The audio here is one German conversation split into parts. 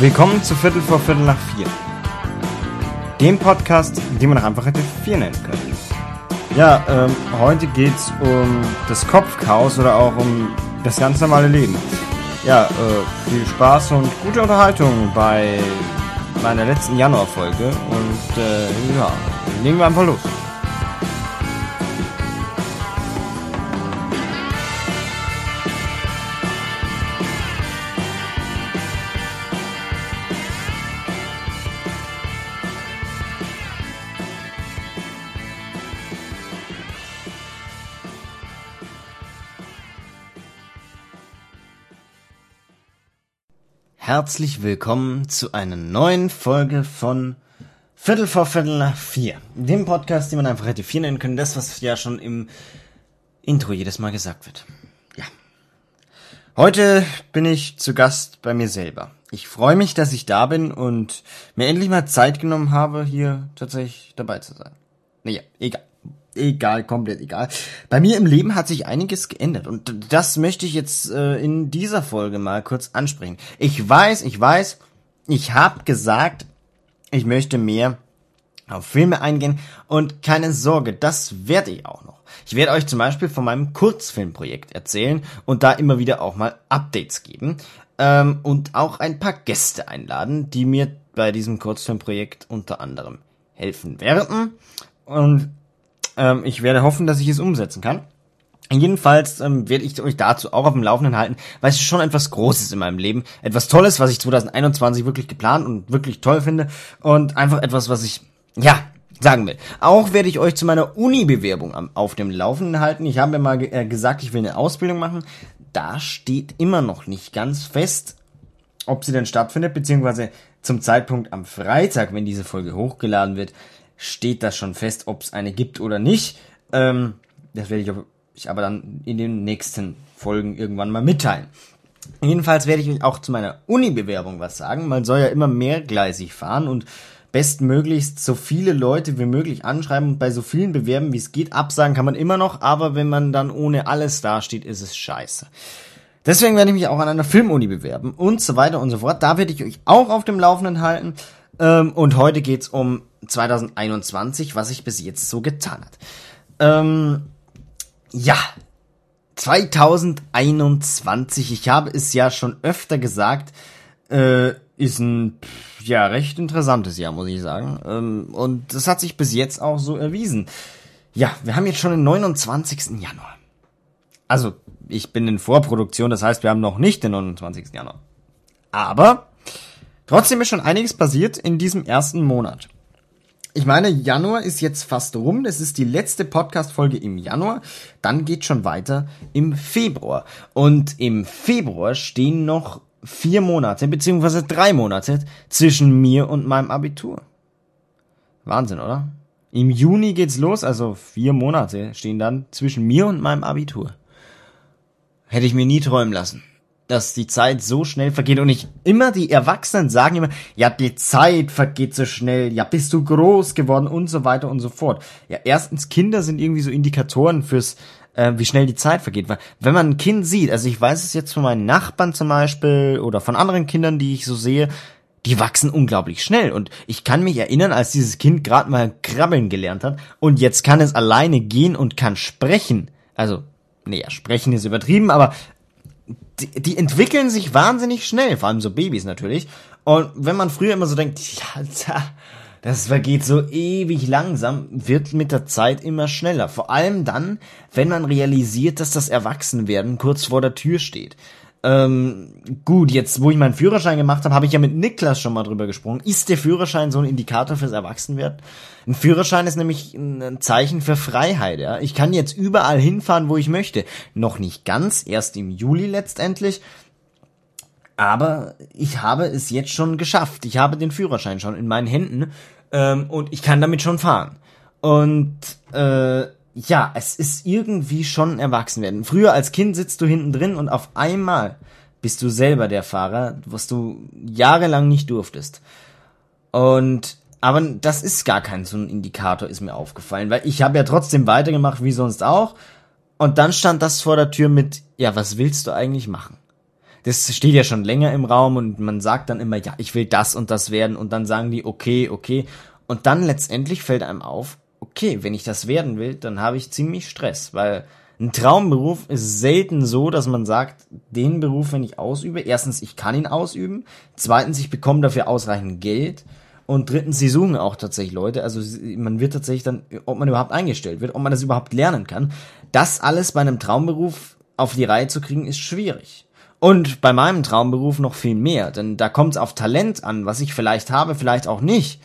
Willkommen zu Viertel vor Viertel nach vier. Dem Podcast, den man auch einfach hätte vier nennen können. Ja, ähm, heute geht's um das Kopfchaos oder auch um das ganz normale Leben. Ja, äh, viel Spaß und gute Unterhaltung bei meiner letzten Januarfolge und äh, ja, legen wir einfach los. Herzlich willkommen zu einer neuen Folge von Viertel vor Viertel nach vier. Dem Podcast, den man einfach hätte vier nennen können. Das, was ja schon im Intro jedes Mal gesagt wird. Ja. Heute bin ich zu Gast bei mir selber. Ich freue mich, dass ich da bin und mir endlich mal Zeit genommen habe, hier tatsächlich dabei zu sein. Naja, egal egal, komplett egal. Bei mir im Leben hat sich einiges geändert und das möchte ich jetzt äh, in dieser Folge mal kurz ansprechen. Ich weiß, ich weiß, ich habe gesagt, ich möchte mehr auf Filme eingehen und keine Sorge, das werde ich auch noch. Ich werde euch zum Beispiel von meinem Kurzfilmprojekt erzählen und da immer wieder auch mal Updates geben ähm, und auch ein paar Gäste einladen, die mir bei diesem Kurzfilmprojekt unter anderem helfen werden. Und ähm, ich werde hoffen, dass ich es umsetzen kann. Jedenfalls ähm, werde ich euch dazu auch auf dem Laufenden halten, weil es ist schon etwas Großes in meinem Leben. Etwas Tolles, was ich 2021 wirklich geplant und wirklich toll finde. Und einfach etwas, was ich, ja, sagen will. Auch werde ich euch zu meiner Uni-Bewerbung auf dem Laufenden halten. Ich habe ja mal äh, gesagt, ich will eine Ausbildung machen. Da steht immer noch nicht ganz fest, ob sie denn stattfindet, beziehungsweise zum Zeitpunkt am Freitag, wenn diese Folge hochgeladen wird, steht das schon fest, ob es eine gibt oder nicht. Ähm, das werde ich, aber dann in den nächsten Folgen irgendwann mal mitteilen. Jedenfalls werde ich euch auch zu meiner Uni-Bewerbung was sagen. Man soll ja immer mehrgleisig fahren und bestmöglichst so viele Leute wie möglich anschreiben und bei so vielen bewerben, wie es geht. Absagen kann man immer noch, aber wenn man dann ohne alles dasteht, ist es scheiße. Deswegen werde ich mich auch an einer Filmuni bewerben und so weiter und so fort. Da werde ich euch auch auf dem Laufenden halten. Ähm, und heute geht's um 2021, was sich bis jetzt so getan hat. Ähm, ja, 2021, ich habe es ja schon öfter gesagt, äh, ist ein ja recht interessantes Jahr, muss ich sagen. Ähm, und das hat sich bis jetzt auch so erwiesen. Ja, wir haben jetzt schon den 29. Januar. Also, ich bin in Vorproduktion, das heißt, wir haben noch nicht den 29. Januar. Aber trotzdem ist schon einiges passiert in diesem ersten Monat. Ich meine, Januar ist jetzt fast rum. Das ist die letzte Podcast-Folge im Januar. Dann geht schon weiter im Februar. Und im Februar stehen noch vier Monate, beziehungsweise drei Monate zwischen mir und meinem Abitur. Wahnsinn, oder? Im Juni geht's los, also vier Monate stehen dann zwischen mir und meinem Abitur. Hätte ich mir nie träumen lassen dass die Zeit so schnell vergeht und ich immer die Erwachsenen sagen immer, ja, die Zeit vergeht so schnell, ja, bist du groß geworden und so weiter und so fort. Ja, erstens, Kinder sind irgendwie so Indikatoren fürs, äh, wie schnell die Zeit vergeht. Weil, wenn man ein Kind sieht, also ich weiß es jetzt von meinen Nachbarn zum Beispiel oder von anderen Kindern, die ich so sehe, die wachsen unglaublich schnell. Und ich kann mich erinnern, als dieses Kind gerade mal krabbeln gelernt hat und jetzt kann es alleine gehen und kann sprechen. Also, naja, sprechen ist übertrieben, aber die, die entwickeln sich wahnsinnig schnell, vor allem so Babys natürlich. Und wenn man früher immer so denkt, ja, das vergeht so ewig langsam, wird mit der Zeit immer schneller. Vor allem dann, wenn man realisiert, dass das Erwachsenwerden kurz vor der Tür steht. Ähm, gut, jetzt, wo ich meinen Führerschein gemacht habe, habe ich ja mit Niklas schon mal drüber gesprochen. Ist der Führerschein so ein Indikator fürs Erwachsenwerden? Ein Führerschein ist nämlich ein Zeichen für Freiheit, ja. Ich kann jetzt überall hinfahren, wo ich möchte. Noch nicht ganz, erst im Juli letztendlich. Aber ich habe es jetzt schon geschafft. Ich habe den Führerschein schon in meinen Händen ähm, und ich kann damit schon fahren. Und äh, ja, es ist irgendwie schon erwachsen werden. Früher als Kind sitzt du hinten drin und auf einmal bist du selber der Fahrer, was du jahrelang nicht durftest. Und aber das ist gar kein so ein Indikator, ist mir aufgefallen, weil ich habe ja trotzdem weitergemacht wie sonst auch. Und dann stand das vor der Tür mit, ja, was willst du eigentlich machen? das steht ja schon länger im Raum und man sagt dann immer, ja, ich will das und das werden und dann sagen die, okay, okay. Und dann letztendlich fällt einem auf, okay, wenn ich das werden will, dann habe ich ziemlich Stress, weil ein Traumberuf ist selten so, dass man sagt, den Beruf, wenn ich ausübe, erstens, ich kann ihn ausüben, zweitens, ich bekomme dafür ausreichend Geld und drittens, sie suchen auch tatsächlich Leute, also man wird tatsächlich dann, ob man überhaupt eingestellt wird, ob man das überhaupt lernen kann. Das alles bei einem Traumberuf auf die Reihe zu kriegen, ist schwierig. Und bei meinem Traumberuf noch viel mehr, denn da kommt es auf Talent an, was ich vielleicht habe, vielleicht auch nicht.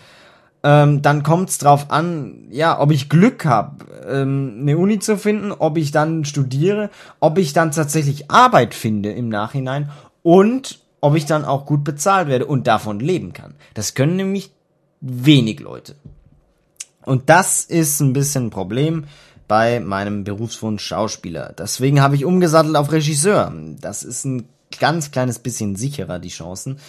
Ähm, dann kommt es drauf an, ja, ob ich Glück habe, ähm, eine Uni zu finden, ob ich dann studiere, ob ich dann tatsächlich Arbeit finde im Nachhinein und ob ich dann auch gut bezahlt werde und davon leben kann. Das können nämlich wenig Leute. Und das ist ein bisschen ein Problem bei meinem Berufswunsch Schauspieler. Deswegen habe ich umgesattelt auf Regisseur. Das ist ein ganz kleines bisschen sicherer, die Chancen.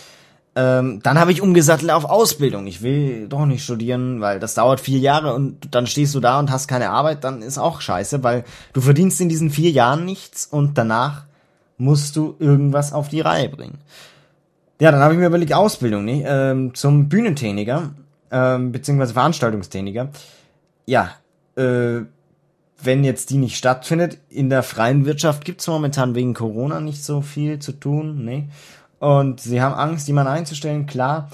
Ähm, dann habe ich umgesattelt auf Ausbildung. Ich will doch nicht studieren, weil das dauert vier Jahre und dann stehst du da und hast keine Arbeit, dann ist auch scheiße, weil du verdienst in diesen vier Jahren nichts und danach musst du irgendwas auf die Reihe bringen. Ja, dann habe ich mir überlegt, Ausbildung, ne? Ähm, zum Bühnentechniker, ähm, beziehungsweise Veranstaltungstechniker. Ja, äh, wenn jetzt die nicht stattfindet, in der freien Wirtschaft gibt's momentan wegen Corona nicht so viel zu tun, ne? Und sie haben Angst, jemanden einzustellen, klar.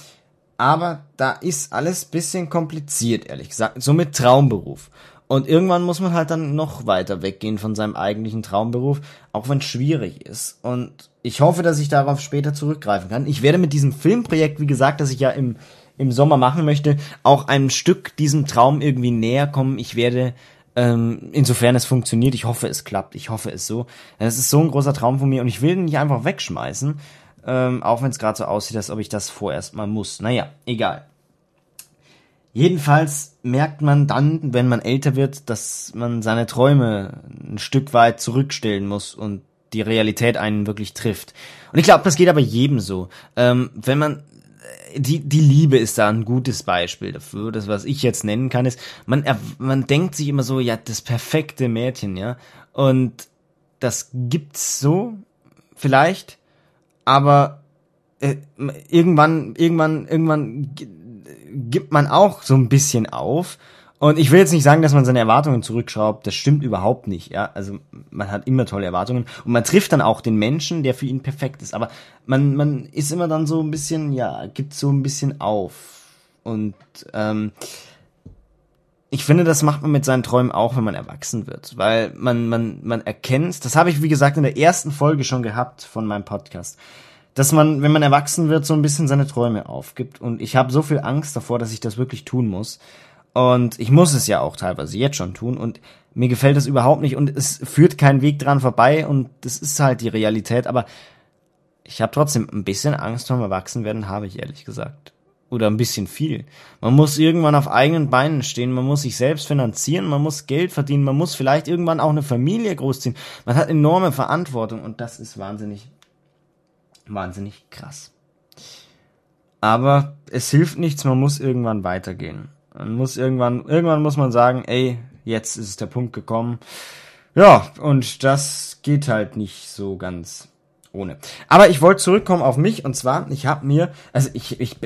Aber da ist alles bisschen kompliziert, ehrlich gesagt. So mit Traumberuf. Und irgendwann muss man halt dann noch weiter weggehen von seinem eigentlichen Traumberuf, auch wenn es schwierig ist. Und ich hoffe, dass ich darauf später zurückgreifen kann. Ich werde mit diesem Filmprojekt, wie gesagt, das ich ja im, im Sommer machen möchte, auch ein Stück diesem Traum irgendwie näher kommen. Ich werde ähm, insofern es funktioniert, ich hoffe, es klappt, ich hoffe es so. Es ist so ein großer Traum von mir und ich will ihn nicht einfach wegschmeißen, ähm, auch wenn es gerade so aussieht, als ob ich das vorerst mal muss. Naja, egal. Jedenfalls merkt man dann, wenn man älter wird, dass man seine Träume ein Stück weit zurückstellen muss und die Realität einen wirklich trifft. Und ich glaube, das geht aber jedem so. Ähm, wenn man die, die Liebe ist da ein gutes Beispiel dafür. Das, was ich jetzt nennen kann, ist, man, man denkt sich immer so, ja, das perfekte Mädchen, ja. Und das gibt's so, vielleicht, aber äh, irgendwann, irgendwann, irgendwann gibt man auch so ein bisschen auf und ich will jetzt nicht sagen, dass man seine Erwartungen zurückschraubt, das stimmt überhaupt nicht, ja. Also man hat immer tolle Erwartungen und man trifft dann auch den Menschen, der für ihn perfekt ist. Aber man, man ist immer dann so ein bisschen, ja, gibt so ein bisschen auf. Und ähm, ich finde, das macht man mit seinen Träumen auch, wenn man erwachsen wird. Weil man, man, man erkennt, das habe ich, wie gesagt, in der ersten Folge schon gehabt von meinem Podcast dass man, wenn man erwachsen wird, so ein bisschen seine Träume aufgibt. Und ich habe so viel Angst davor, dass ich das wirklich tun muss. Und ich muss es ja auch teilweise jetzt schon tun und mir gefällt es überhaupt nicht und es führt kein Weg dran vorbei und das ist halt die Realität, aber ich habe trotzdem ein bisschen Angst vor dem Erwachsenwerden, habe ich ehrlich gesagt. Oder ein bisschen viel. Man muss irgendwann auf eigenen Beinen stehen, man muss sich selbst finanzieren, man muss Geld verdienen, man muss vielleicht irgendwann auch eine Familie großziehen. Man hat enorme Verantwortung und das ist wahnsinnig, wahnsinnig krass. Aber es hilft nichts, man muss irgendwann weitergehen. Man muss irgendwann, irgendwann muss man sagen, ey, jetzt ist der Punkt gekommen. Ja, und das geht halt nicht so ganz ohne. Aber ich wollte zurückkommen auf mich und zwar, ich habe mir, also ich, ich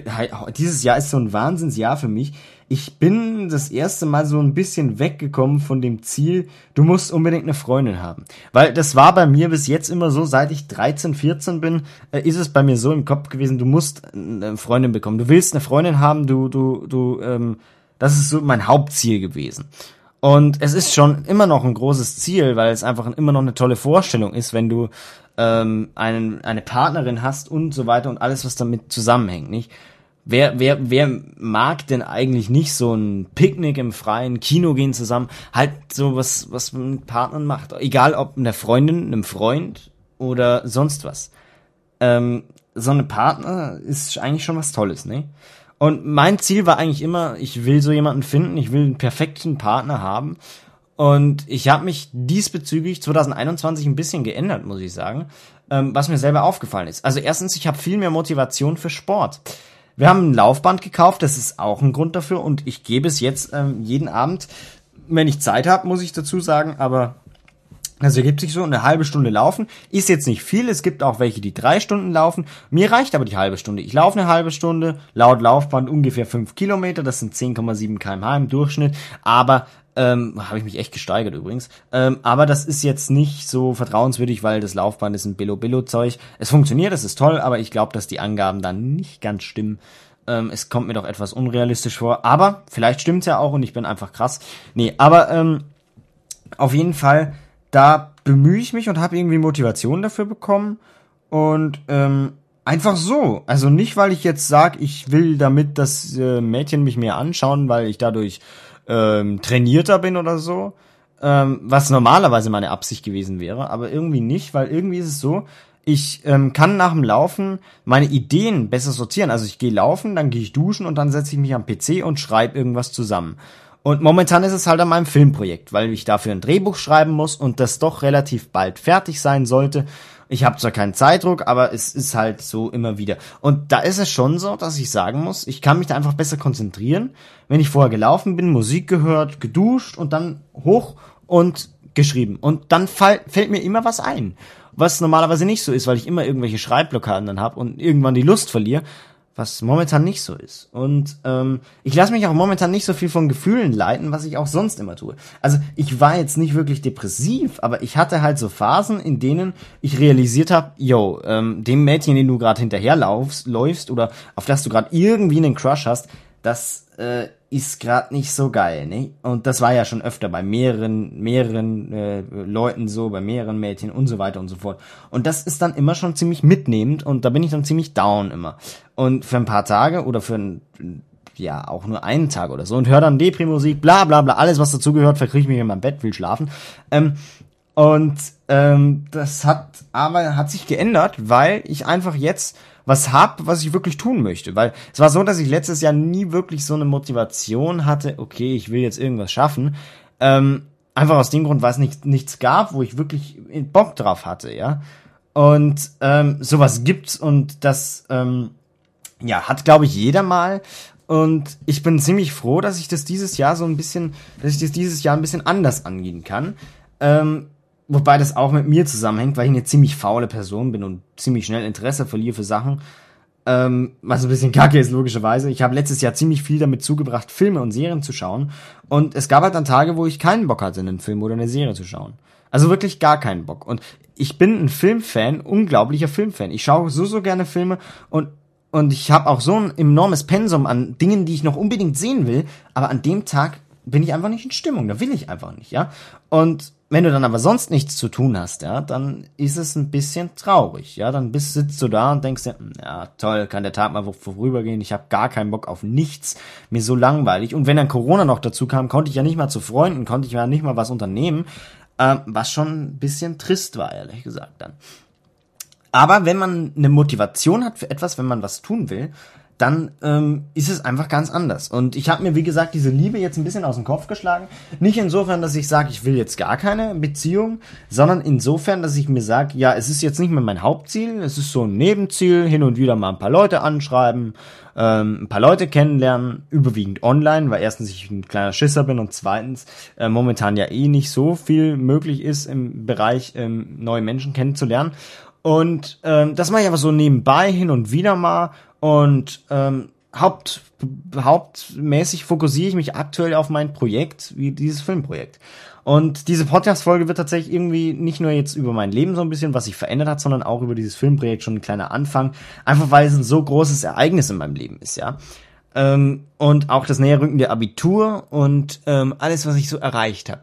dieses Jahr ist so ein Wahnsinnsjahr für mich. Ich bin das erste Mal so ein bisschen weggekommen von dem Ziel, du musst unbedingt eine Freundin haben. Weil das war bei mir bis jetzt immer so, seit ich 13, 14 bin, äh, ist es bei mir so im Kopf gewesen, du musst eine Freundin bekommen. Du willst eine Freundin haben, du, du, du, ähm, das ist so mein Hauptziel gewesen. Und es ist schon immer noch ein großes Ziel, weil es einfach immer noch eine tolle Vorstellung ist, wenn du ähm, einen, eine Partnerin hast und so weiter und alles, was damit zusammenhängt, nicht? Wer, wer, wer mag denn eigentlich nicht so ein Picknick im Freien, Kino gehen zusammen, halt so was, was man mit Partnern macht, egal ob einer Freundin, einem Freund oder sonst was. Ähm, so eine Partner ist eigentlich schon was Tolles, ne? Und mein Ziel war eigentlich immer, ich will so jemanden finden, ich will einen perfekten Partner haben. Und ich habe mich diesbezüglich 2021 ein bisschen geändert, muss ich sagen, ähm, was mir selber aufgefallen ist. Also erstens, ich habe viel mehr Motivation für Sport. Wir haben ein Laufband gekauft, das ist auch ein Grund dafür. Und ich gebe es jetzt ähm, jeden Abend, wenn ich Zeit habe, muss ich dazu sagen, aber Also ergibt sich so eine halbe Stunde laufen. Ist jetzt nicht viel. Es gibt auch welche, die drei Stunden laufen. Mir reicht aber die halbe Stunde. Ich laufe eine halbe Stunde, laut Laufband ungefähr fünf Kilometer. Das sind 10,7 kmh im Durchschnitt. Aber ähm, habe ich mich echt gesteigert übrigens. Ähm, aber das ist jetzt nicht so vertrauenswürdig, weil das Laufband ist ein Billo-Billo-Zeug. Es funktioniert, es ist toll, aber ich glaube, dass die Angaben dann nicht ganz stimmen. Ähm, es kommt mir doch etwas unrealistisch vor. Aber vielleicht stimmt's ja auch und ich bin einfach krass. Nee, aber ähm, auf jeden Fall da bemühe ich mich und habe irgendwie Motivation dafür bekommen. Und ähm, einfach so. Also nicht, weil ich jetzt sage, ich will damit, dass äh, Mädchen mich mehr anschauen, weil ich dadurch ähm, trainierter bin oder so. Ähm, was normalerweise meine Absicht gewesen wäre, aber irgendwie nicht, weil irgendwie ist es so, ich ähm, kann nach dem Laufen meine Ideen besser sortieren. Also ich gehe laufen, dann gehe ich duschen und dann setze ich mich am PC und schreibe irgendwas zusammen. Und momentan ist es halt an meinem Filmprojekt, weil ich dafür ein Drehbuch schreiben muss und das doch relativ bald fertig sein sollte. Ich habe zwar keinen Zeitdruck, aber es ist halt so immer wieder. Und da ist es schon so, dass ich sagen muss, ich kann mich da einfach besser konzentrieren, wenn ich vorher gelaufen bin, Musik gehört, geduscht und dann hoch und geschrieben. Und dann fall, fällt mir immer was ein. Was normalerweise nicht so ist, weil ich immer irgendwelche Schreibblockaden dann habe und irgendwann die Lust verliere was momentan nicht so ist. Und ähm, ich lasse mich auch momentan nicht so viel von Gefühlen leiten, was ich auch sonst immer tue. Also ich war jetzt nicht wirklich depressiv, aber ich hatte halt so Phasen, in denen ich realisiert habe, yo, ähm, dem Mädchen, den du gerade hinterherlaufst, läufst oder auf das du gerade irgendwie einen Crush hast, das äh, ist gerade nicht so geil, ne? Und das war ja schon öfter bei mehreren, mehreren äh, Leuten so, bei mehreren Mädchen und so weiter und so fort. Und das ist dann immer schon ziemlich mitnehmend und da bin ich dann ziemlich down immer. Und für ein paar Tage oder für ein, ja, auch nur einen Tag oder so und höre dann Depri-Musik, bla bla bla, alles was dazugehört, verkriege ich mich in meinem Bett, will schlafen. Ähm, und ähm, das hat aber hat sich geändert, weil ich einfach jetzt was hab, was ich wirklich tun möchte. Weil es war so, dass ich letztes Jahr nie wirklich so eine Motivation hatte, okay, ich will jetzt irgendwas schaffen. Ähm, einfach aus dem Grund, weil es nicht, nichts gab, wo ich wirklich Bock drauf hatte, ja. Und ähm, sowas gibt's und das ähm, ja hat, glaube ich, jeder mal. Und ich bin ziemlich froh, dass ich das dieses Jahr so ein bisschen, dass ich das dieses Jahr ein bisschen anders angehen kann. Ähm, Wobei das auch mit mir zusammenhängt, weil ich eine ziemlich faule Person bin und ziemlich schnell Interesse verliere für Sachen. Ähm, was ein bisschen kacke ist, logischerweise. Ich habe letztes Jahr ziemlich viel damit zugebracht, Filme und Serien zu schauen. Und es gab halt dann Tage, wo ich keinen Bock hatte, einen Film oder eine Serie zu schauen. Also wirklich gar keinen Bock. Und ich bin ein Filmfan, unglaublicher Filmfan. Ich schaue so, so gerne Filme und und ich habe auch so ein enormes Pensum an Dingen, die ich noch unbedingt sehen will, aber an dem Tag bin ich einfach nicht in Stimmung, da will ich einfach nicht, ja. Und wenn du dann aber sonst nichts zu tun hast, ja, dann ist es ein bisschen traurig, ja. Dann bist, sitzt du da und denkst dir, hm, ja, toll, kann der Tag mal vorübergehen, ich habe gar keinen Bock auf nichts, mir so langweilig. Und wenn dann Corona noch dazu kam, konnte ich ja nicht mal zu Freunden, konnte ich ja nicht mal was unternehmen, ähm, was schon ein bisschen trist war, ehrlich gesagt dann. Aber wenn man eine Motivation hat für etwas, wenn man was tun will, dann ähm, ist es einfach ganz anders. Und ich habe mir, wie gesagt, diese Liebe jetzt ein bisschen aus dem Kopf geschlagen. Nicht insofern, dass ich sage, ich will jetzt gar keine Beziehung, sondern insofern, dass ich mir sage, ja, es ist jetzt nicht mehr mein Hauptziel, es ist so ein Nebenziel, hin und wieder mal ein paar Leute anschreiben, ähm, ein paar Leute kennenlernen, überwiegend online, weil erstens ich ein kleiner Schisser bin und zweitens äh, momentan ja eh nicht so viel möglich ist im Bereich ähm, neue Menschen kennenzulernen. Und ähm, das mache ich aber so nebenbei hin und wieder mal und ähm, Haupt, hauptmäßig fokussiere ich mich aktuell auf mein Projekt, wie dieses Filmprojekt. Und diese Podcast-Folge wird tatsächlich irgendwie nicht nur jetzt über mein Leben so ein bisschen, was sich verändert hat, sondern auch über dieses Filmprojekt schon ein kleiner Anfang. Einfach weil es ein so großes Ereignis in meinem Leben ist, ja. Ähm, und auch das Näherrücken der Abitur und ähm, alles, was ich so erreicht habe.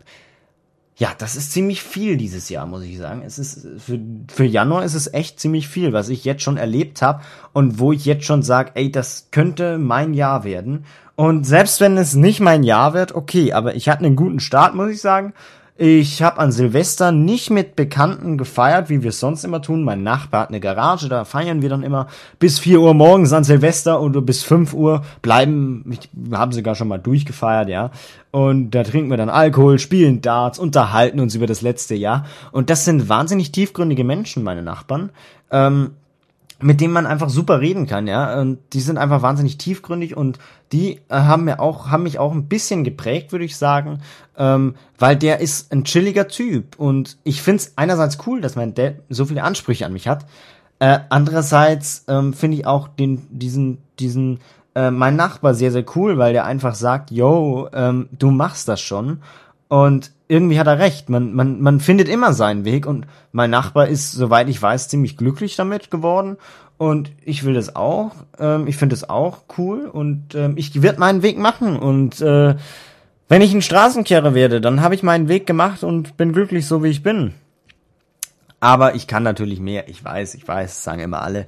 Ja, das ist ziemlich viel dieses Jahr, muss ich sagen. Es ist für, für Januar ist es echt ziemlich viel, was ich jetzt schon erlebt habe und wo ich jetzt schon sage, ey, das könnte mein Jahr werden. Und selbst wenn es nicht mein Jahr wird, okay, aber ich hatte einen guten Start, muss ich sagen. Ich habe an Silvester nicht mit Bekannten gefeiert, wie wir es sonst immer tun. Mein Nachbar hat eine Garage, da feiern wir dann immer bis 4 Uhr morgens an Silvester oder bis 5 Uhr bleiben, wir haben sogar schon mal durchgefeiert, ja. Und da trinken wir dann Alkohol, spielen Darts, unterhalten uns über das letzte Jahr. Und das sind wahnsinnig tiefgründige Menschen, meine Nachbarn. Ähm, mit denen man einfach super reden kann, ja. Und die sind einfach wahnsinnig tiefgründig und die äh, haben mir auch, haben mich auch ein bisschen geprägt, würde ich sagen, ähm, weil der ist ein chilliger Typ und ich find's einerseits cool, dass mein Dad so viele Ansprüche an mich hat. Äh, andererseits ähm, finde ich auch den, diesen, diesen, äh, mein Nachbar sehr, sehr cool, weil der einfach sagt, yo, ähm, du machst das schon. Und irgendwie hat er recht. Man, man, man findet immer seinen Weg und mein Nachbar ist, soweit ich weiß, ziemlich glücklich damit geworden. Und ich will das auch. Ähm, ich finde es auch cool und ähm, ich werde meinen Weg machen. Und äh, wenn ich ein Straßenkehrer werde, dann habe ich meinen Weg gemacht und bin glücklich so wie ich bin. Aber ich kann natürlich mehr. Ich weiß, ich weiß, sagen immer alle.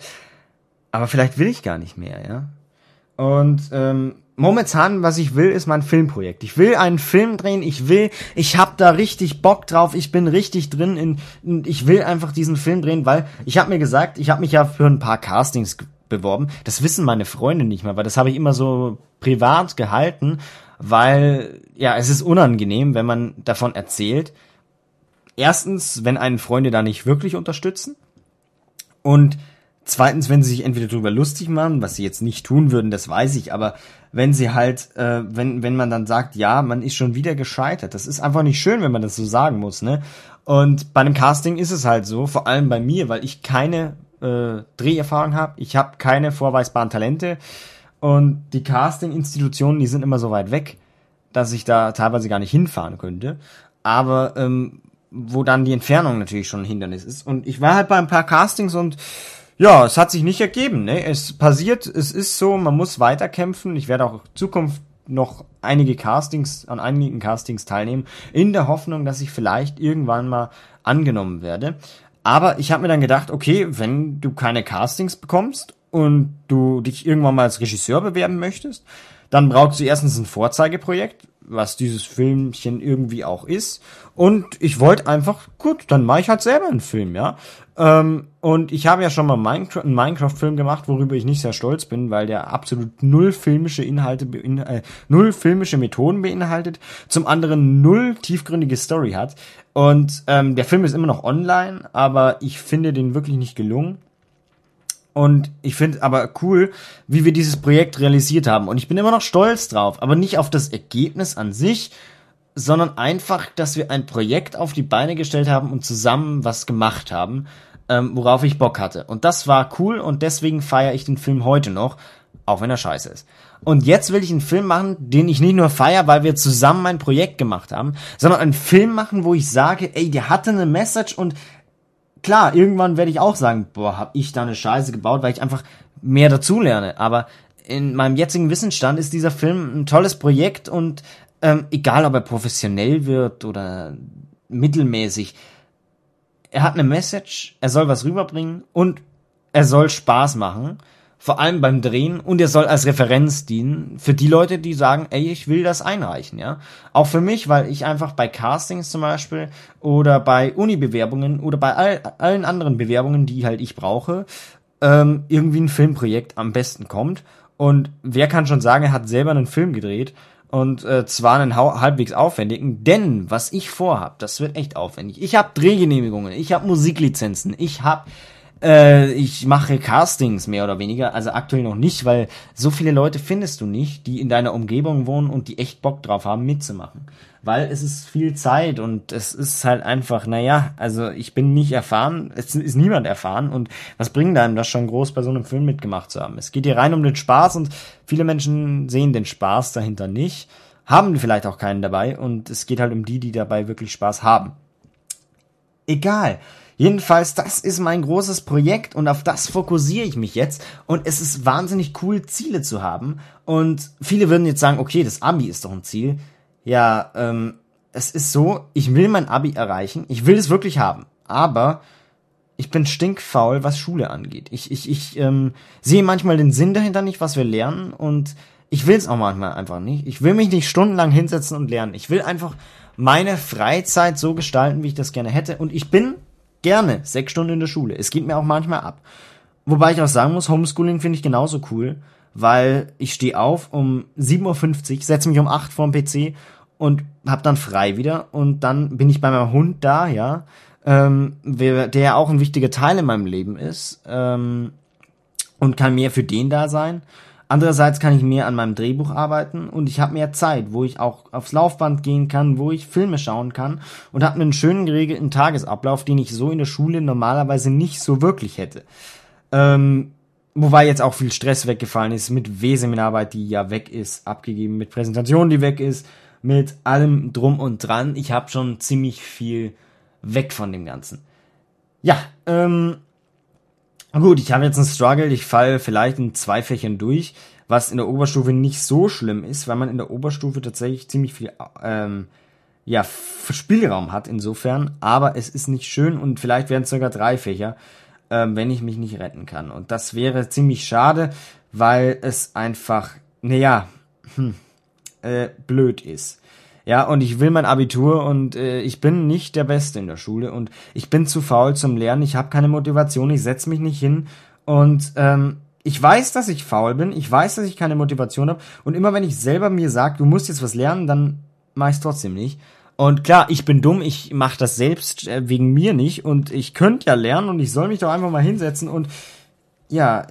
Aber vielleicht will ich gar nicht mehr, ja. Und ähm, momentan, was ich will, ist mein Filmprojekt. Ich will einen Film drehen, ich will, ich hab da richtig Bock drauf, ich bin richtig drin in, in ich will einfach diesen Film drehen, weil ich habe mir gesagt, ich habe mich ja für ein paar Castings beworben. Das wissen meine Freunde nicht mehr, weil das habe ich immer so privat gehalten, weil ja, es ist unangenehm, wenn man davon erzählt. Erstens, wenn einen Freunde da nicht wirklich unterstützen und Zweitens, wenn sie sich entweder drüber lustig machen, was sie jetzt nicht tun würden, das weiß ich, aber wenn sie halt, äh, wenn, wenn man dann sagt, ja, man ist schon wieder gescheitert, das ist einfach nicht schön, wenn man das so sagen muss, ne? Und bei einem Casting ist es halt so, vor allem bei mir, weil ich keine äh, Dreherfahrung habe, ich habe keine vorweisbaren Talente und die Casting-Institutionen, die sind immer so weit weg, dass ich da teilweise gar nicht hinfahren könnte. Aber ähm, wo dann die Entfernung natürlich schon ein Hindernis ist. Und ich war halt bei ein paar Castings und ja, es hat sich nicht ergeben. Ne? Es passiert, es ist so, man muss weiterkämpfen. Ich werde auch in Zukunft noch einige Castings, an einigen Castings teilnehmen, in der Hoffnung, dass ich vielleicht irgendwann mal angenommen werde. Aber ich habe mir dann gedacht, okay, wenn du keine Castings bekommst und du dich irgendwann mal als Regisseur bewerben möchtest, dann brauchst du erstens ein Vorzeigeprojekt, was dieses Filmchen irgendwie auch ist. Und ich wollte einfach, gut, dann mache ich halt selber einen Film, ja. Ähm, und ich habe ja schon mal Minecraft, einen Minecraft-Film gemacht, worüber ich nicht sehr stolz bin, weil der absolut null filmische Inhalte, äh, null filmische Methoden beinhaltet, zum anderen null tiefgründige Story hat. Und ähm, der Film ist immer noch online, aber ich finde den wirklich nicht gelungen. Und ich finde aber cool, wie wir dieses Projekt realisiert haben. Und ich bin immer noch stolz drauf, aber nicht auf das Ergebnis an sich, sondern einfach, dass wir ein Projekt auf die Beine gestellt haben und zusammen was gemacht haben, ähm, worauf ich Bock hatte. Und das war cool und deswegen feiere ich den Film heute noch, auch wenn er scheiße ist. Und jetzt will ich einen Film machen, den ich nicht nur feiere, weil wir zusammen ein Projekt gemacht haben, sondern einen Film machen, wo ich sage, ey, der hatte eine Message und klar, irgendwann werde ich auch sagen, boah, hab ich da eine Scheiße gebaut, weil ich einfach mehr dazulerne. Aber in meinem jetzigen Wissensstand ist dieser Film ein tolles Projekt und ähm, egal, ob er professionell wird oder mittelmäßig, er hat eine Message, er soll was rüberbringen und er soll Spaß machen vor allem beim Drehen und er soll als Referenz dienen für die Leute, die sagen, ey, ich will das einreichen, ja. Auch für mich, weil ich einfach bei Castings zum Beispiel oder bei Uni-Bewerbungen oder bei all, allen anderen Bewerbungen, die halt ich brauche, ähm, irgendwie ein Filmprojekt am besten kommt. Und wer kann schon sagen, er hat selber einen Film gedreht und äh, zwar einen halbwegs aufwendigen, denn was ich vorhab, das wird echt aufwendig. Ich habe Drehgenehmigungen, ich habe Musiklizenzen, ich habe äh, ich mache Castings mehr oder weniger, also aktuell noch nicht, weil so viele Leute findest du nicht, die in deiner Umgebung wohnen und die echt Bock drauf haben, mitzumachen. Weil es ist viel Zeit und es ist halt einfach, naja, also ich bin nicht erfahren, es ist niemand erfahren und was bringt einem das schon groß bei so einem Film mitgemacht zu haben? Es geht hier rein um den Spaß und viele Menschen sehen den Spaß dahinter nicht, haben vielleicht auch keinen dabei und es geht halt um die, die dabei wirklich Spaß haben. Egal. Jedenfalls, das ist mein großes Projekt und auf das fokussiere ich mich jetzt. Und es ist wahnsinnig cool, Ziele zu haben. Und viele würden jetzt sagen, okay, das Abi ist doch ein Ziel. Ja, ähm, es ist so, ich will mein Abi erreichen. Ich will es wirklich haben. Aber ich bin stinkfaul, was Schule angeht. Ich, ich, ich ähm, sehe manchmal den Sinn dahinter nicht, was wir lernen. Und ich will es auch manchmal einfach nicht. Ich will mich nicht stundenlang hinsetzen und lernen. Ich will einfach meine Freizeit so gestalten, wie ich das gerne hätte. Und ich bin gerne sechs Stunden in der Schule. Es geht mir auch manchmal ab. Wobei ich auch sagen muss, Homeschooling finde ich genauso cool, weil ich stehe auf um 7.50 Uhr, setze mich um 8 Uhr vorm PC und hab dann frei wieder und dann bin ich bei meinem Hund da, ja, ähm, der ja auch ein wichtiger Teil in meinem Leben ist. Ähm, und kann mehr für den da sein. Andererseits kann ich mehr an meinem Drehbuch arbeiten und ich habe mehr Zeit, wo ich auch aufs Laufband gehen kann, wo ich Filme schauen kann und habe einen schönen geregelten Tagesablauf, den ich so in der Schule normalerweise nicht so wirklich hätte. Ähm, wobei jetzt auch viel Stress weggefallen ist mit W-Seminararbeit, die ja weg ist, abgegeben mit Präsentation, die weg ist, mit allem drum und dran. Ich habe schon ziemlich viel weg von dem Ganzen. Ja, ähm, Gut, ich habe jetzt einen Struggle, ich falle vielleicht in zwei Fächern durch, was in der Oberstufe nicht so schlimm ist, weil man in der Oberstufe tatsächlich ziemlich viel ähm, ja, Spielraum hat insofern, aber es ist nicht schön und vielleicht werden es sogar drei Fächer, ähm, wenn ich mich nicht retten kann. Und das wäre ziemlich schade, weil es einfach, naja, hm, äh, blöd ist. Ja, und ich will mein Abitur und äh, ich bin nicht der Beste in der Schule und ich bin zu faul zum Lernen, ich habe keine Motivation, ich setz mich nicht hin und ähm, ich weiß, dass ich faul bin, ich weiß, dass ich keine Motivation habe und immer wenn ich selber mir sage, du musst jetzt was lernen, dann mache ich trotzdem nicht. Und klar, ich bin dumm, ich mache das selbst äh, wegen mir nicht und ich könnte ja lernen und ich soll mich doch einfach mal hinsetzen und ja,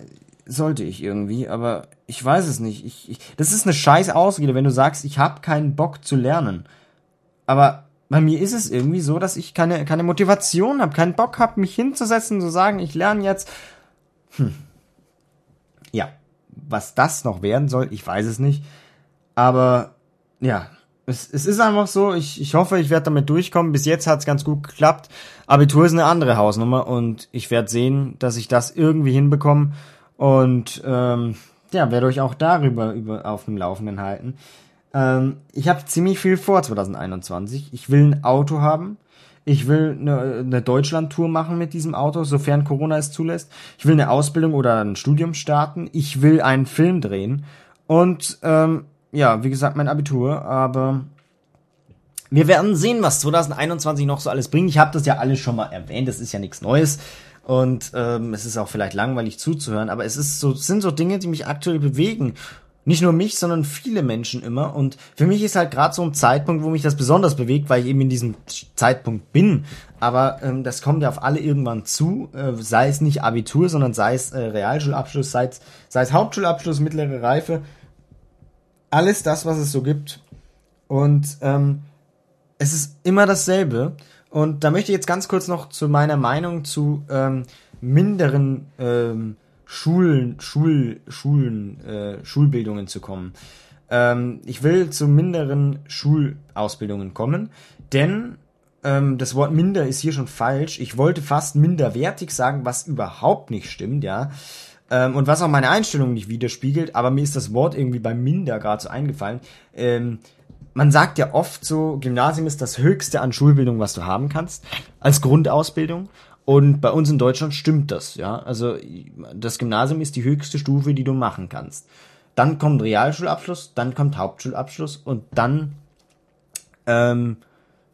sollte ich irgendwie, aber ich weiß es nicht. Ich, ich, das ist eine scheiß Ausrede, wenn du sagst, ich habe keinen Bock zu lernen. Aber bei mir ist es irgendwie so, dass ich keine, keine Motivation habe, keinen Bock habe, mich hinzusetzen, zu sagen, ich lerne jetzt. Hm. Ja, was das noch werden soll, ich weiß es nicht. Aber ja, es, es ist einfach so, ich, ich hoffe, ich werde damit durchkommen. Bis jetzt hat es ganz gut geklappt. Abitur ist eine andere Hausnummer und ich werde sehen, dass ich das irgendwie hinbekomme. Und ähm, ja, werde euch auch darüber über, auf dem Laufenden halten. Ähm, ich habe ziemlich viel vor 2021. Ich will ein Auto haben. Ich will eine, eine Deutschland-Tour machen mit diesem Auto, sofern Corona es zulässt. Ich will eine Ausbildung oder ein Studium starten. Ich will einen Film drehen. Und ähm, ja, wie gesagt, mein Abitur. Aber wir werden sehen, was 2021 noch so alles bringt. Ich habe das ja alles schon mal erwähnt. Das ist ja nichts Neues. Und ähm, es ist auch vielleicht langweilig zuzuhören, aber es ist so, sind so Dinge, die mich aktuell bewegen. Nicht nur mich, sondern viele Menschen immer. Und für mich ist halt gerade so ein Zeitpunkt, wo mich das besonders bewegt, weil ich eben in diesem Zeitpunkt bin. Aber ähm, das kommt ja auf alle irgendwann zu, äh, sei es nicht Abitur, sondern sei es äh, Realschulabschluss, sei es, sei es Hauptschulabschluss, mittlere Reife. Alles das, was es so gibt. Und ähm, es ist immer dasselbe. Und da möchte ich jetzt ganz kurz noch zu meiner Meinung zu ähm, minderen ähm, Schulen, Schul, Schulen, äh, Schulbildungen zu kommen. Ähm, ich will zu minderen Schulausbildungen kommen, denn ähm, das Wort minder ist hier schon falsch. Ich wollte fast minderwertig sagen, was überhaupt nicht stimmt, ja. Ähm, und was auch meine Einstellung nicht widerspiegelt, aber mir ist das Wort irgendwie bei minder gerade so eingefallen. Ähm, man sagt ja oft so, Gymnasium ist das höchste an Schulbildung, was du haben kannst, als Grundausbildung. Und bei uns in Deutschland stimmt das, ja. Also das Gymnasium ist die höchste Stufe, die du machen kannst. Dann kommt Realschulabschluss, dann kommt Hauptschulabschluss und dann, ähm,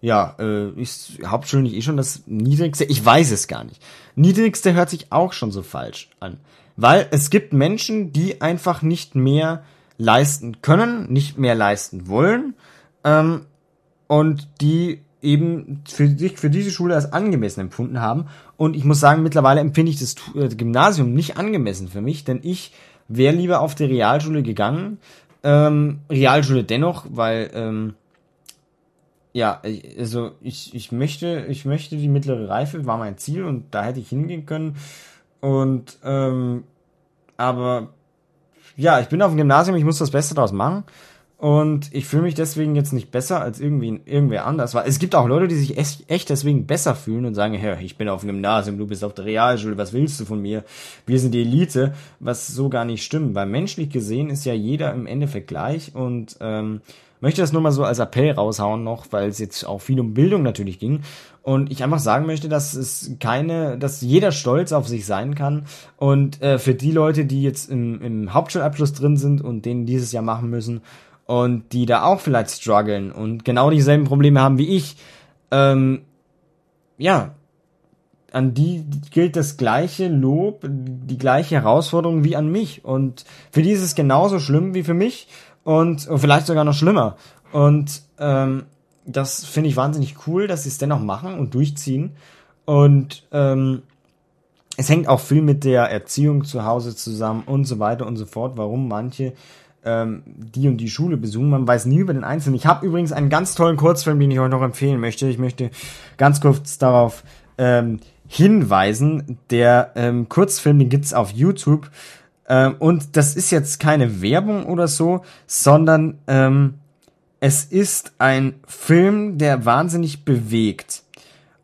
ja, äh, ist Hauptschule nicht eh schon das niedrigste? Ich weiß es gar nicht. Niedrigste hört sich auch schon so falsch an. Weil es gibt Menschen, die einfach nicht mehr leisten können, nicht mehr leisten wollen ähm, und die eben für sich für diese Schule als angemessen empfunden haben. Und ich muss sagen, mittlerweile empfinde ich das äh, Gymnasium nicht angemessen für mich, denn ich wäre lieber auf die Realschule gegangen. Ähm, Realschule dennoch, weil ähm, ja, also ich, ich möchte, ich möchte die mittlere Reife, war mein Ziel und da hätte ich hingehen können. Und ähm, aber ja, ich bin auf dem Gymnasium, ich muss das Beste daraus machen. Und ich fühle mich deswegen jetzt nicht besser als irgendwie irgendwer anders. Weil es gibt auch Leute, die sich echt deswegen besser fühlen und sagen, hey, ich bin auf dem Gymnasium, du bist auf der Realschule, was willst du von mir? Wir sind die Elite, was so gar nicht stimmt. Weil menschlich gesehen ist ja jeder im Endeffekt gleich und ähm, möchte das nur mal so als Appell raushauen noch, weil es jetzt auch viel um Bildung natürlich ging. Und ich einfach sagen möchte, dass es keine, dass jeder stolz auf sich sein kann. Und äh, für die Leute, die jetzt im, im Hauptschulabschluss drin sind und den dieses Jahr machen müssen und die da auch vielleicht strugglen und genau dieselben Probleme haben wie ich, ähm, ja, an die gilt das gleiche Lob, die gleiche Herausforderung wie an mich. Und für die ist es genauso schlimm wie für mich und vielleicht sogar noch schlimmer. Und ähm, das finde ich wahnsinnig cool, dass sie es dennoch machen und durchziehen. Und ähm, es hängt auch viel mit der Erziehung zu Hause zusammen und so weiter und so fort, warum manche ähm, die und die Schule besuchen. Man weiß nie über den Einzelnen. Ich habe übrigens einen ganz tollen Kurzfilm, den ich euch noch empfehlen möchte. Ich möchte ganz kurz darauf ähm, hinweisen. Der ähm, Kurzfilm, den gibt's auf YouTube. Ähm, und das ist jetzt keine Werbung oder so, sondern ähm, es ist ein Film, der wahnsinnig bewegt.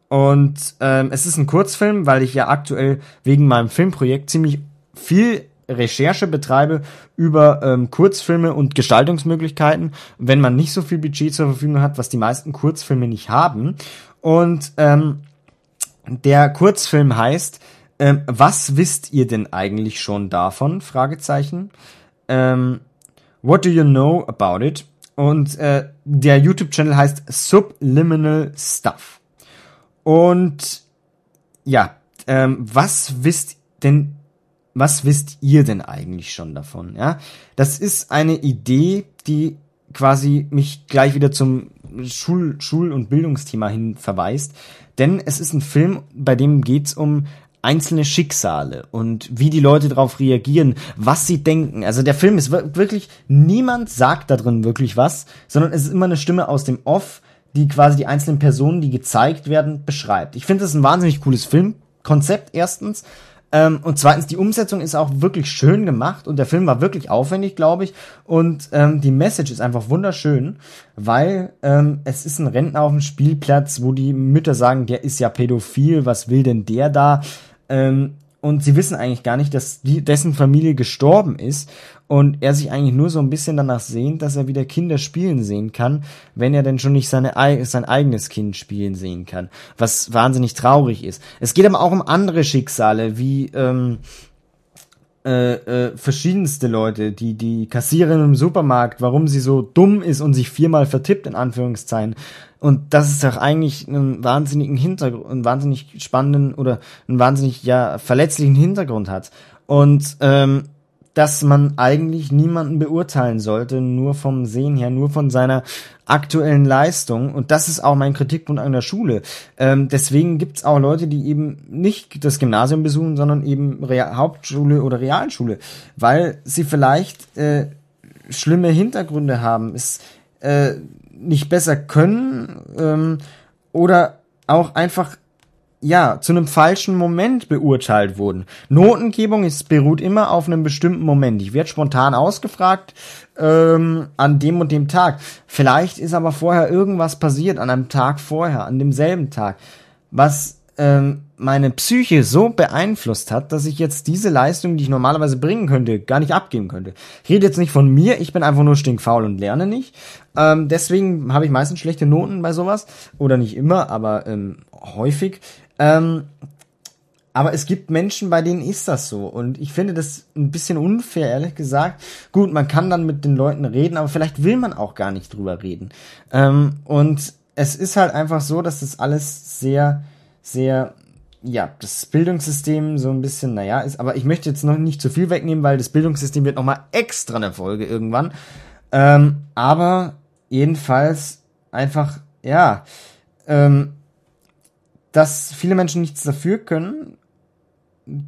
Und ähm, es ist ein Kurzfilm, weil ich ja aktuell wegen meinem Filmprojekt ziemlich viel Recherche betreibe über ähm, Kurzfilme und Gestaltungsmöglichkeiten, wenn man nicht so viel Budget zur Verfügung hat, was die meisten Kurzfilme nicht haben. Und ähm, der Kurzfilm heißt ähm, Was wisst ihr denn eigentlich schon davon? Fragezeichen. Ähm, What do you know about it? Und äh, der YouTube-Channel heißt Subliminal Stuff. Und ja, ähm, was wisst denn, was wisst ihr denn eigentlich schon davon? Ja, das ist eine Idee, die quasi mich gleich wieder zum Schul-, Schul und Bildungsthema hin verweist. Denn es ist ein Film, bei dem geht's um einzelne Schicksale und wie die Leute darauf reagieren, was sie denken. Also der Film ist wirklich, niemand sagt da drin wirklich was, sondern es ist immer eine Stimme aus dem Off, die quasi die einzelnen Personen, die gezeigt werden, beschreibt. Ich finde das ein wahnsinnig cooles Filmkonzept erstens. Ähm, und zweitens, die Umsetzung ist auch wirklich schön gemacht und der Film war wirklich aufwendig, glaube ich. Und ähm, die Message ist einfach wunderschön, weil ähm, es ist ein Rentner auf dem Spielplatz, wo die Mütter sagen, der ist ja pädophil, was will denn der da? Ähm, und sie wissen eigentlich gar nicht, dass die, dessen Familie gestorben ist und er sich eigentlich nur so ein bisschen danach sehnt, dass er wieder Kinder spielen sehen kann, wenn er denn schon nicht seine, sein eigenes Kind spielen sehen kann, was wahnsinnig traurig ist. Es geht aber auch um andere Schicksale, wie ähm, äh, äh, verschiedenste Leute, die die Kassiererin im Supermarkt, warum sie so dumm ist und sich viermal vertippt in Anführungszeichen. Und das ist doch eigentlich einen wahnsinnigen Hintergrund, einen wahnsinnig spannenden oder einen wahnsinnig ja verletzlichen Hintergrund hat. Und ähm, dass man eigentlich niemanden beurteilen sollte, nur vom Sehen her, nur von seiner aktuellen Leistung. Und das ist auch mein Kritikpunkt an der Schule. Ähm, deswegen gibt's auch Leute, die eben nicht das Gymnasium besuchen, sondern eben Real Hauptschule oder Realschule, weil sie vielleicht äh, schlimme Hintergründe haben, es äh, nicht besser können ähm, oder auch einfach ja, zu einem falschen Moment beurteilt wurden. Notengebung ist, beruht immer auf einem bestimmten Moment. Ich werde spontan ausgefragt ähm, an dem und dem Tag. Vielleicht ist aber vorher irgendwas passiert an einem Tag vorher, an demselben Tag, was ähm, meine Psyche so beeinflusst hat, dass ich jetzt diese Leistung, die ich normalerweise bringen könnte, gar nicht abgeben könnte. Ich rede jetzt nicht von mir, ich bin einfach nur stinkfaul und lerne nicht. Ähm, deswegen habe ich meistens schlechte Noten bei sowas. Oder nicht immer, aber ähm, häufig. Ähm, aber es gibt Menschen, bei denen ist das so. Und ich finde das ein bisschen unfair, ehrlich gesagt. Gut, man kann dann mit den Leuten reden, aber vielleicht will man auch gar nicht drüber reden. Ähm, und es ist halt einfach so, dass das alles sehr, sehr, ja, das Bildungssystem so ein bisschen, naja, ist. Aber ich möchte jetzt noch nicht zu viel wegnehmen, weil das Bildungssystem wird nochmal extra eine Folge irgendwann. Ähm, aber jedenfalls einfach, ja, ähm, dass viele Menschen nichts dafür können,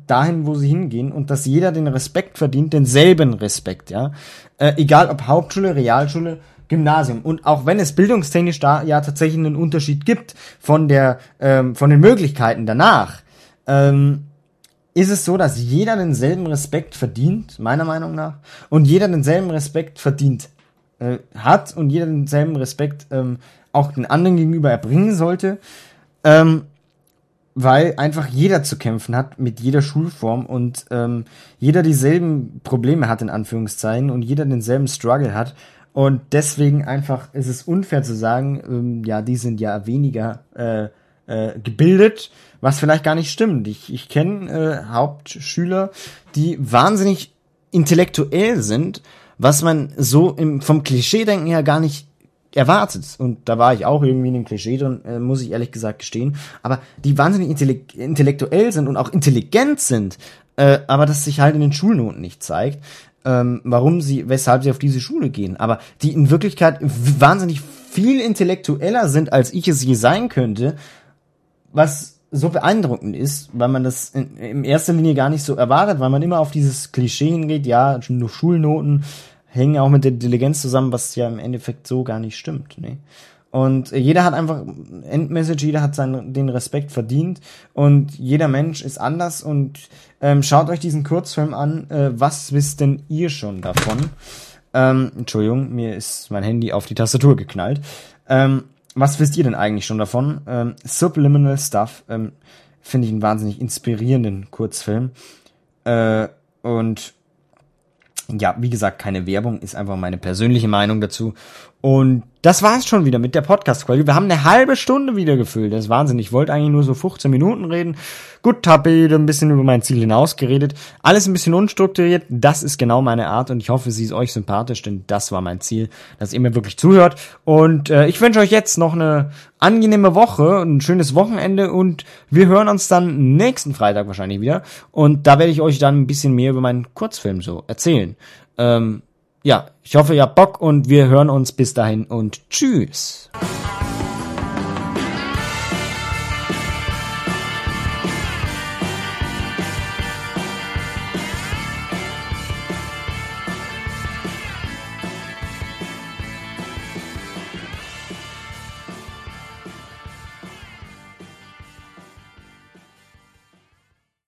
dahin, wo sie hingehen und dass jeder den Respekt verdient, denselben Respekt, ja. Äh, egal ob Hauptschule, Realschule, Gymnasium. Und auch wenn es bildungstechnisch da ja tatsächlich einen Unterschied gibt von der, ähm, von den Möglichkeiten danach, ähm, ist es so, dass jeder denselben Respekt verdient, meiner Meinung nach, und jeder denselben Respekt verdient äh, hat und jeder denselben Respekt ähm, auch den anderen gegenüber erbringen sollte. Ähm, weil einfach jeder zu kämpfen hat mit jeder Schulform und ähm, jeder dieselben Probleme hat in Anführungszeichen und jeder denselben Struggle hat und deswegen einfach ist es unfair zu sagen, ähm, ja, die sind ja weniger äh, äh, gebildet, was vielleicht gar nicht stimmt. Ich, ich kenne äh, Hauptschüler, die wahnsinnig intellektuell sind, was man so im, vom Klischee-Denken her gar nicht erwartet. Und da war ich auch irgendwie in dem Klischee drin, äh, muss ich ehrlich gesagt gestehen. Aber die wahnsinnig intellektuell sind und auch intelligent sind, äh, aber das sich halt in den Schulnoten nicht zeigt, ähm, warum sie, weshalb sie auf diese Schule gehen. Aber die in Wirklichkeit wahnsinnig viel intellektueller sind, als ich es je sein könnte, was so beeindruckend ist, weil man das in, in erster Linie gar nicht so erwartet, weil man immer auf dieses Klischee hingeht, ja, nur Schulnoten hängen auch mit der Intelligenz zusammen, was ja im Endeffekt so gar nicht stimmt. Ne? Und jeder hat einfach Endmessage, jeder hat seinen den Respekt verdient und jeder Mensch ist anders und ähm, schaut euch diesen Kurzfilm an. Äh, was wisst denn ihr schon davon? Ähm, Entschuldigung, mir ist mein Handy auf die Tastatur geknallt. Ähm, was wisst ihr denn eigentlich schon davon? Ähm, Subliminal Stuff ähm, finde ich einen wahnsinnig inspirierenden Kurzfilm. Äh, und ja, wie gesagt, keine Werbung, ist einfach meine persönliche Meinung dazu. Und das war's schon wieder mit der Podcast-Folge. Wir haben eine halbe Stunde wieder gefüllt. Das ist Wahnsinn. Ich wollte eigentlich nur so 15 Minuten reden. Gut, habe ich ein bisschen über mein Ziel hinaus geredet. Alles ein bisschen unstrukturiert. Das ist genau meine Art und ich hoffe, sie ist euch sympathisch, denn das war mein Ziel, dass ihr mir wirklich zuhört. Und äh, ich wünsche euch jetzt noch eine angenehme Woche, ein schönes Wochenende und wir hören uns dann nächsten Freitag wahrscheinlich wieder. Und da werde ich euch dann ein bisschen mehr über meinen Kurzfilm so erzählen. Ähm, ja, ich hoffe, ihr habt Bock und wir hören uns bis dahin und tschüss.